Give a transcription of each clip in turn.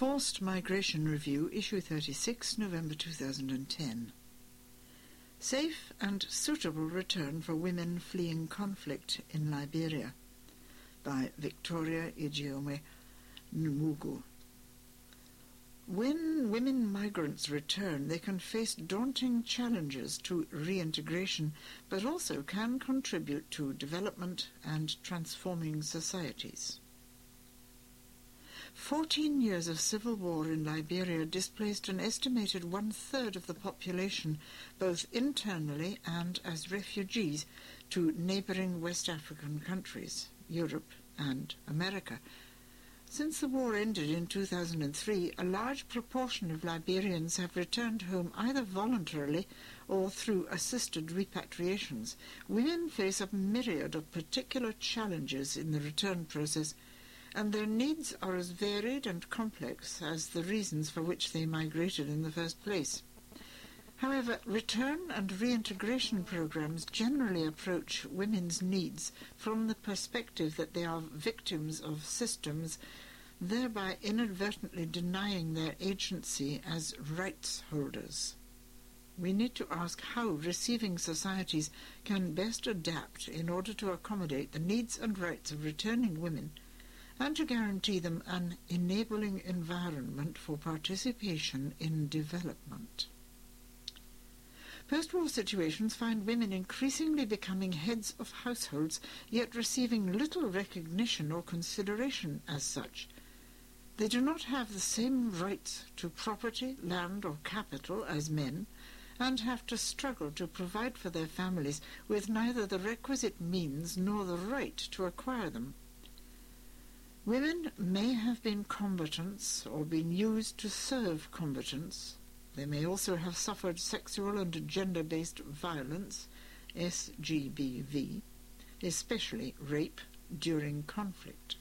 Forced Migration Review, Issue 36, November 2010. Safe and Suitable Return for Women Fleeing Conflict in Liberia by Victoria Ijeoma Nwogu. When women migrants return, they can face daunting challenges to reintegration, but also can contribute to development and transforming societies. Fourteen years of civil war in Liberia displaced an estimated one-third of the population, both internally and as refugees, to neighboring West African countries, Europe and America. Since the war ended in 2003, a large proportion of Liberians have returned home either voluntarily or through assisted repatriations. Women face a myriad of particular challenges in the return process, and their needs are as varied and complex as the reasons for which they migrated in the first place. However, return and reintegration programs generally approach women's needs from the perspective that they are victims of systems, thereby inadvertently denying their agency as rights holders. We need to ask how receiving societies can best adapt in order to accommodate the needs and rights of returning women and to guarantee them an enabling environment for participation in development. Post-war situations find women increasingly becoming heads of households, yet receiving little recognition or consideration as such. They do not have the same rights to property, land, or capital as men, and have to struggle to provide for their families with neither the requisite means nor the right to acquire them. Women may have been combatants or been used to serve combatants. They may also have suffered sexual and gender-based violence, SGBV, especially rape during conflict.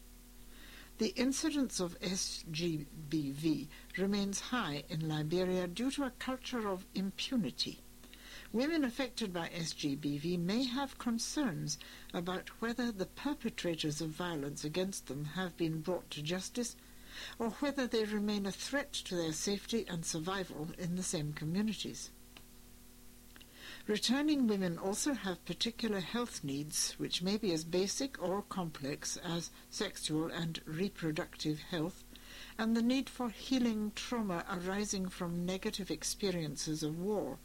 The incidence of SGBV remains high in Liberia due to a culture of impunity. Women affected by SGBV may have concerns about whether the perpetrators of violence against them have been brought to justice or whether they remain a threat to their safety and survival in the same communities. Returning women also have particular health needs which may be as basic or complex as sexual and reproductive health and the need for healing trauma arising from negative experiences of war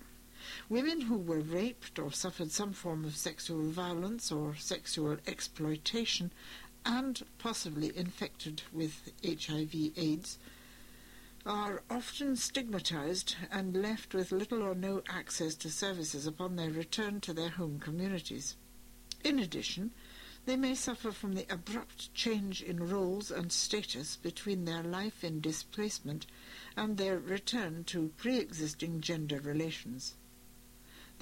Women who were raped or suffered some form of sexual violence or sexual exploitation and possibly infected with HIV/AIDS are often stigmatized and left with little or no access to services upon their return to their home communities. In addition, they may suffer from the abrupt change in roles and status between their life in displacement and their return to pre-existing gender relations.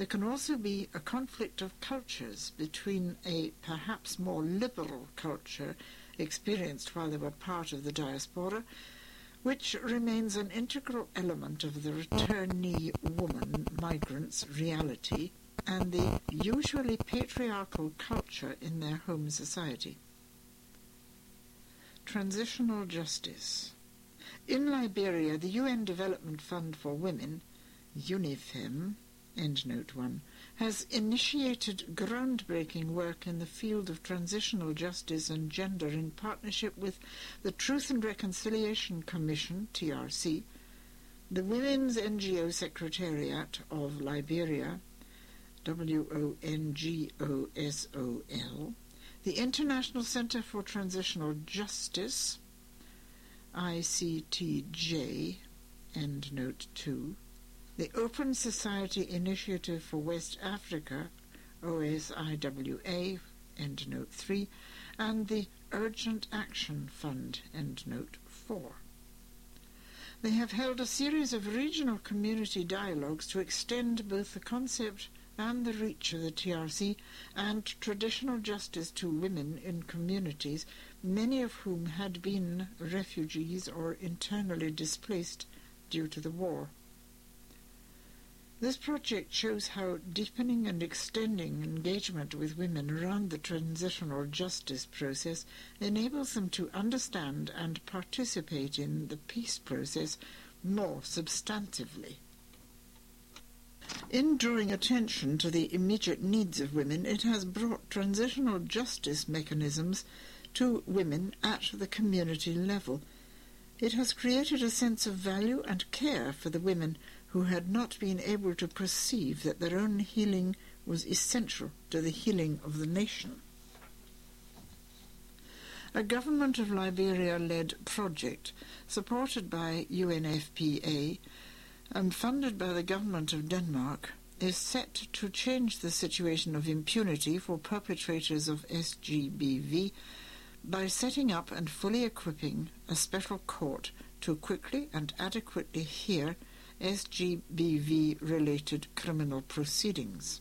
There can also be a conflict of cultures between a perhaps more liberal culture experienced while they were part of the diaspora, which remains an integral element of the returnee woman migrant's reality, and the usually patriarchal culture in their home society. Transitional justice. In Liberia, the UN Development Fund for Women, UNIFEM, Endnote 1, has initiated groundbreaking work in the field of transitional justice and gender in partnership with the Truth and Reconciliation Commission, TRC, the Women's NGO Secretariat of Liberia, W-O-N-G-O-S-O-L, the International Center for Transitional Justice, ICTJ, Endnote 2, the Open Society Initiative for West Africa, OSIWA, Endnote 3, and the Urgent Action Fund, end note 4. They have held a series of regional community dialogues to extend both the concept and the reach of the TRC and traditional justice to women in communities, many of whom had been refugees or internally displaced due to the war. This project shows how deepening and extending engagement with women around the transitional justice process enables them to understand and participate in the peace process more substantively. In drawing attention to the immediate needs of women, it has brought transitional justice mechanisms to women at the community level. It has created a sense of value and care for the women who had not been able to perceive that their own healing was essential to the healing of the nation. A Government of Liberia-led project supported by UNFPA and um, funded by the Government of Denmark is set to change the situation of impunity for perpetrators of SGBV by setting up and fully equipping a special court to quickly and adequately hear SGBV-related criminal proceedings.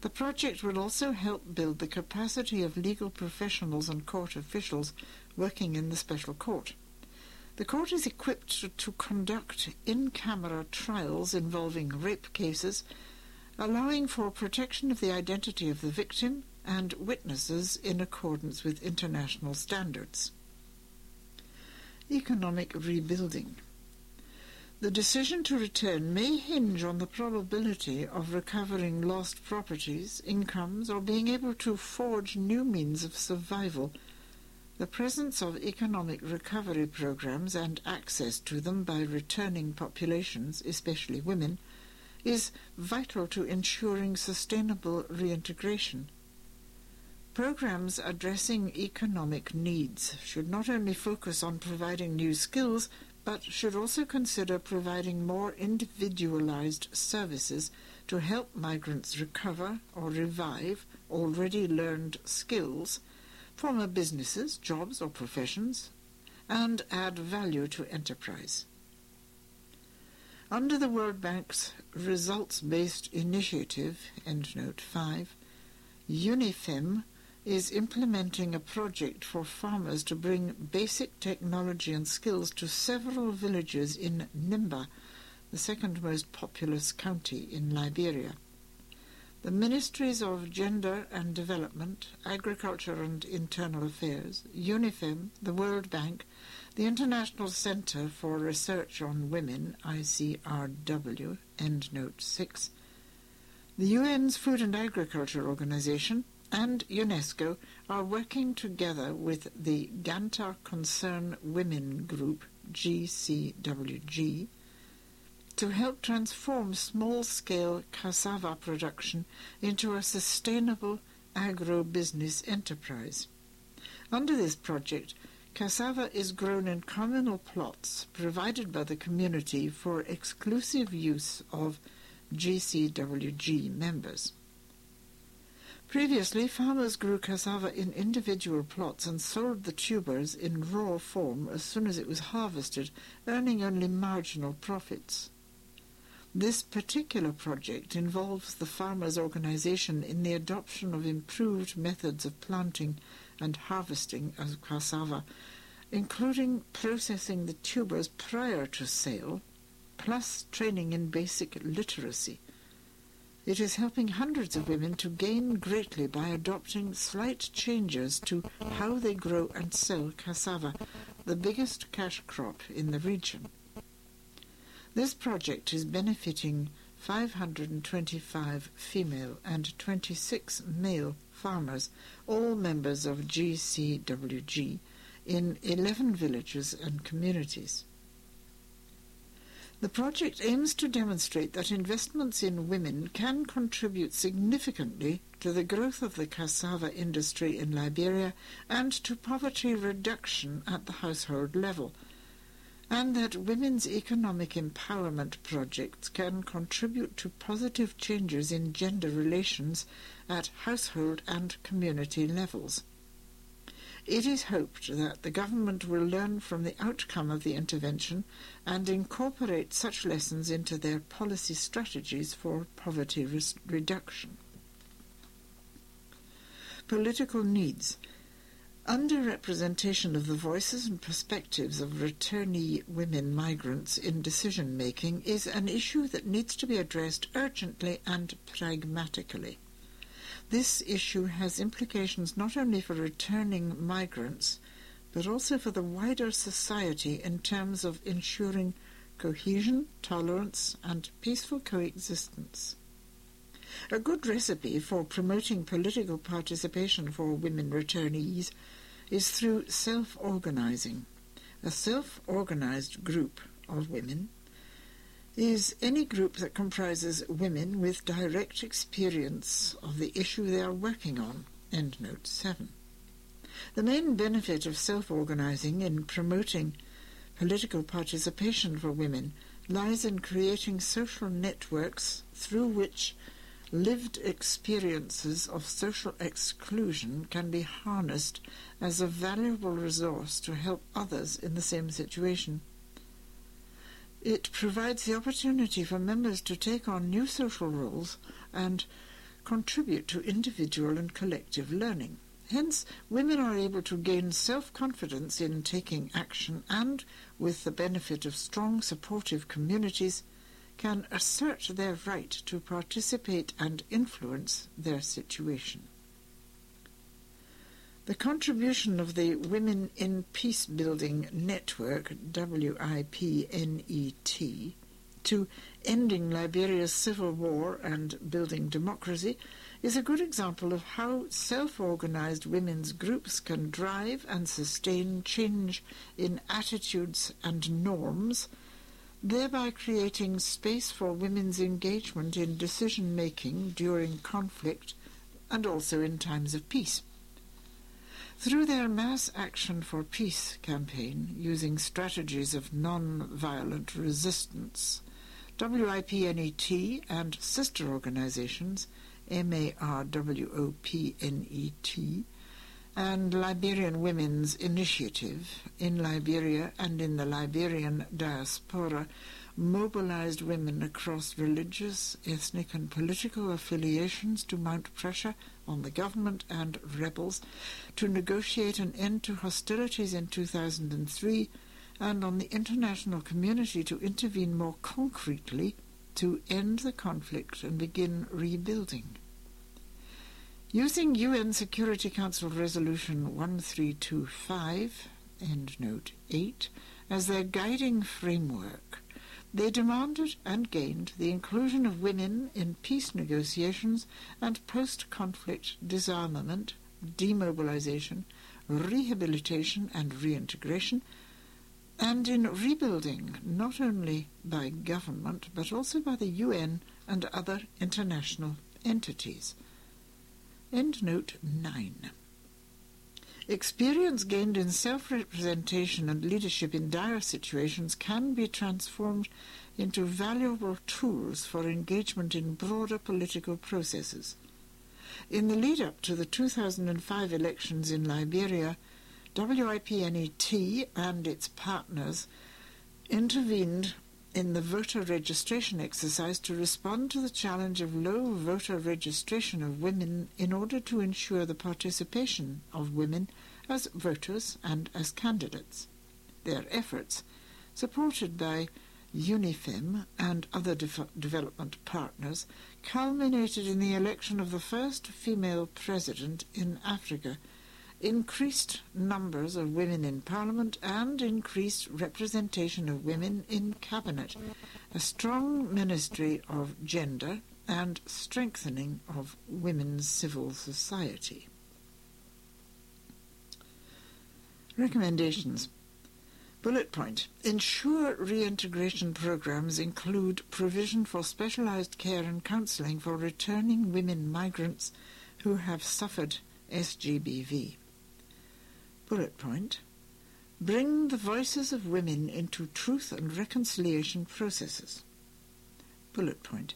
The project will also help build the capacity of legal professionals and court officials working in the special court. The court is equipped to, conduct in-camera trials involving rape cases, allowing for protection of the identity of the victim and witnesses in accordance with international standards. Economic rebuilding. The decision to return may hinge on the probability of recovering lost properties, incomes, or being able to forge new means of survival. The presence of economic recovery programs and access to them by returning populations, especially women, is vital to ensuring sustainable reintegration. Programs addressing economic needs should not only focus on providing new skills, but should also consider providing more individualized services to help migrants recover or revive already learned skills, former businesses, jobs or professions, and add value to enterprise. Under the World Bank's results-based initiative, EndNote 5, UNIFEM is implementing a project for farmers to bring basic technology and skills to several villages in Nimba, the second most populous county in Liberia. The Ministries of Gender and Development, Agriculture and Internal Affairs, UNIFEM, the World Bank, the International Centre for Research on Women, ICRW, EndNote 6, the UN's Food and Agriculture Organization, and UNESCO are working together with the Ganta Concern Women Group, GCWG, to help transform small-scale cassava production into a sustainable agro-business enterprise. Under this project, cassava is grown in communal plots provided by the community for exclusive use of GCWG members. Previously, farmers grew cassava in individual plots and sold the tubers in raw form as soon as it was harvested, earning only marginal profits. This particular project involves the farmers' organization in the adoption of improved methods of planting and harvesting of cassava, including processing the tubers prior to sale, plus training in basic literacy. It is helping hundreds of women to gain greatly by adopting slight changes to how they grow and sell cassava, the biggest cash crop in the region. This project is benefiting 525 female and 26 male farmers, all members of GCWG, in 11 villages and communities. The project aims to demonstrate that investments in women can contribute significantly to the growth of the cassava industry in Liberia and to poverty reduction at the household level, and that women's economic empowerment projects can contribute to positive changes in gender relations at household and community levels. It is hoped that the government will learn from the outcome of the intervention and incorporate such lessons into their policy strategies for poverty reduction. Political needs. underrepresentation of the voices and perspectives of returnee women migrants in decision making is an issue that needs to be addressed urgently and pragmatically. This issue has implications not only for returning migrants, but also for the wider society in terms of ensuring cohesion, tolerance, and peaceful coexistence. A good recipe for promoting political participation for women returnees is through self-organizing. A self-organized group of women is any group that comprises women with direct experience of the issue they are working on. End note 7. The main benefit of self-organizing in promoting political participation for women lies in creating social networks through which lived experiences of social exclusion can be harnessed as a valuable resource to help others in the same situation. It provides the opportunity for members to take on new social roles and contribute to individual and collective learning. Hence, women are able to gain self-confidence in taking action and, with the benefit of strong supportive communities, can assert their right to participate and influence their situation. The contribution of the Women in Peace Building Network, WIPNET, to ending Liberia's civil war and building democracy is a good example of how self-organized women's groups can drive and sustain change in attitudes and norms, thereby creating space for women's engagement in decision-making during conflict and also in times of peace. Through their Mass Action for Peace campaign, using strategies of non-violent resistance, WIPNET and sister organizations M-A-R-W-O-P-N-E-T, and Liberian Women's Initiative in Liberia and in the Liberian diaspora mobilized women across religious, ethnic and political affiliations to mount pressure on the government and rebels to negotiate an end to hostilities in 2003 and on the international community to intervene more concretely to end the conflict and begin rebuilding. Using UN Security Council Resolution 1325, end Note 8, as their guiding framework, they demanded and gained the inclusion of women in peace negotiations and post-conflict disarmament, demobilization, rehabilitation and reintegration, and in rebuilding not only by government but also by the UN and other international entities. End note 9. Experience gained in self-representation and leadership in dire situations can be transformed into valuable tools for engagement in broader political processes. In the lead-up to the 2005 elections in Liberia, WIPNET and its partners intervened in the voter registration exercise to respond to the challenge of low voter registration of women in order to ensure the participation of women as voters and as candidates. Their efforts, supported by UNIFEM and other de development partners, culminated in the election of the first female president in Africa increased numbers of women in Parliament and increased representation of women in Cabinet, a strong ministry of gender and strengthening of women's civil society. Recommendations. Bullet point. Ensure reintegration programs include provision for specialized care and counseling for returning women migrants who have suffered SGBV. Bullet point. Bring the voices of women into truth and reconciliation processes. Bullet point.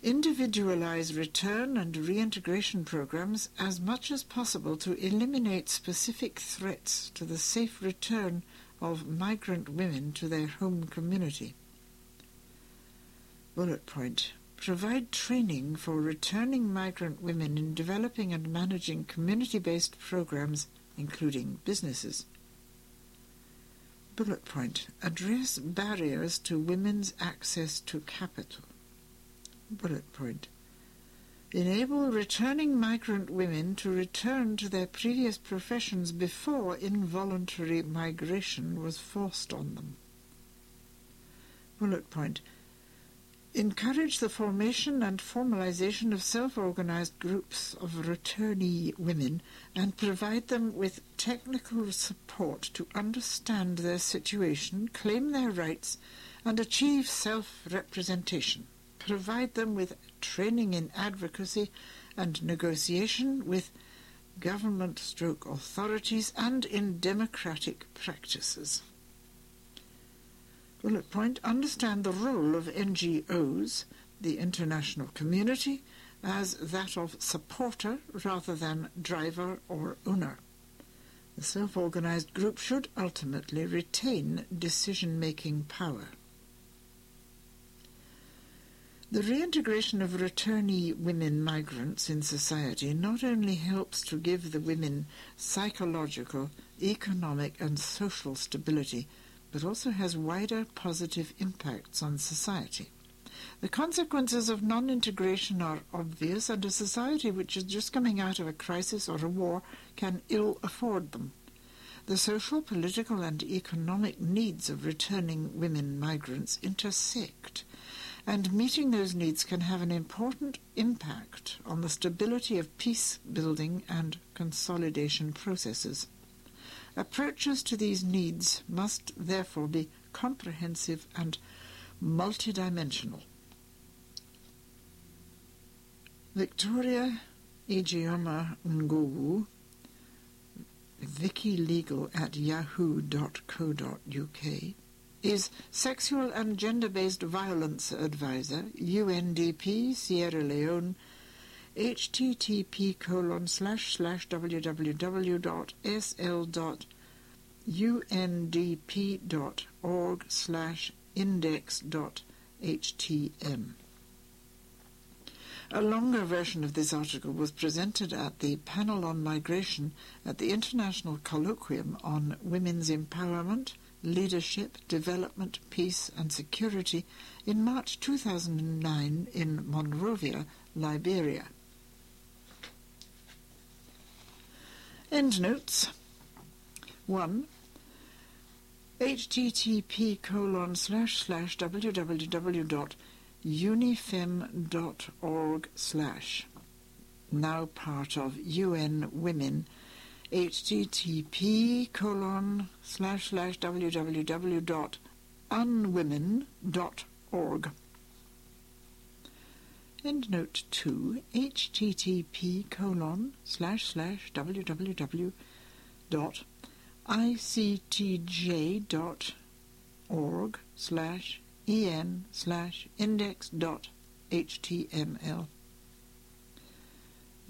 Individualize return and reintegration programs as much as possible to eliminate specific threats to the safe return of migrant women to their home community. Bullet point. Provide training for returning migrant women in developing and managing community-based programs including businesses. Bullet point. Address barriers to women's access to capital. Bullet point. Enable returning migrant women to return to their previous professions before involuntary migration was forced on them. Bullet point encourage the formation and formalization of self-organized groups of returnee women and provide them with technical support to understand their situation, claim their rights, and achieve self-representation. Provide them with training in advocacy and negotiation with government stroke authorities and in democratic practices. Bullet point, understand the role of NGOs, the international community, as that of supporter rather than driver or owner. The self-organized group should ultimately retain decision-making power. The reintegration of returnee women migrants in society not only helps to give the women psychological, economic and social stability, but also has wider positive impacts on society. The consequences of non-integration are obvious, and a society which is just coming out of a crisis or a war can ill afford them. The social, political, and economic needs of returning women migrants intersect, and meeting those needs can have an important impact on the stability of peace building and consolidation processes. Approaches to these needs must therefore be comprehensive and multidimensional. Victoria Ijeoma Nwogu, wikilegal at yahoo.co.uk, is Sexual and Gender-Based Violence Advisor, UNDP, Sierra Leone, http colon slash slash www.sl.undp.org slash index.htm. A longer version of this article was presented at the Panel on Migration at the International Colloquium on Women's Empowerment, Leadership, Development, Peace and Security in March 2009 in Monrovia, Liberia. Endnotes. 1. http colon slash slash www.unifem.org slash now part of UN Women http colon slash slash www.unwomen.org Endnote 2, http colon slash slash www dot ictj dot org slash en slash index dot html.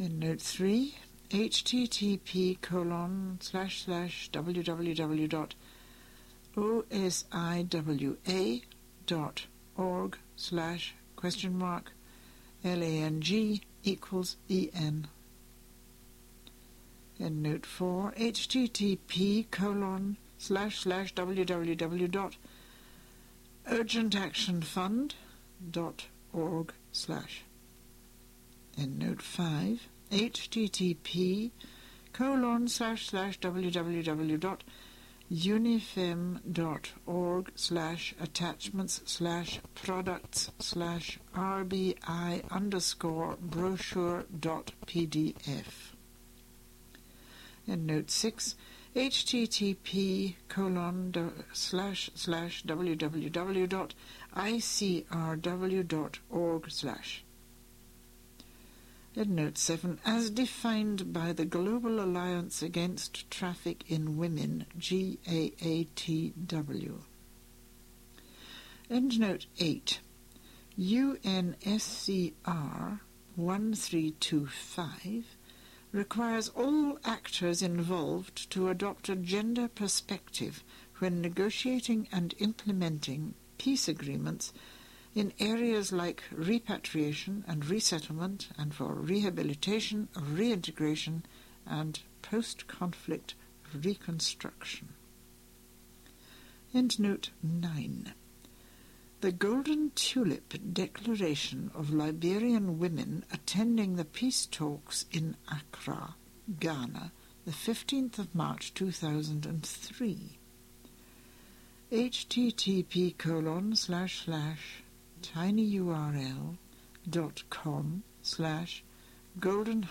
Endnote 3, http colon slash slash www dot osiwa dot org slash question mark Lang equals En. And note 4, http colon slash slash www.urgentactionfund.org slash. And note 5, http colon slash slash www unifem.org slash attachments slash products slash rbi underscore brochure dot pdf. And note 6, http colon slash slash www.icrw.org slash End note 7. As defined by the Global Alliance Against Traffic in Women, GAATW. Endnote 8. UNSCR 1325 requires all actors involved to adopt a gender perspective when negotiating and implementing peace agreements in areas like repatriation and resettlement and for rehabilitation, reintegration and post-conflict reconstruction. Endnote 9. The Golden Tulip Declaration of Liberian Women attending the peace talks in Accra, Ghana, the 15th of March 2003 http colon slash slash tinyurl dot com slash golden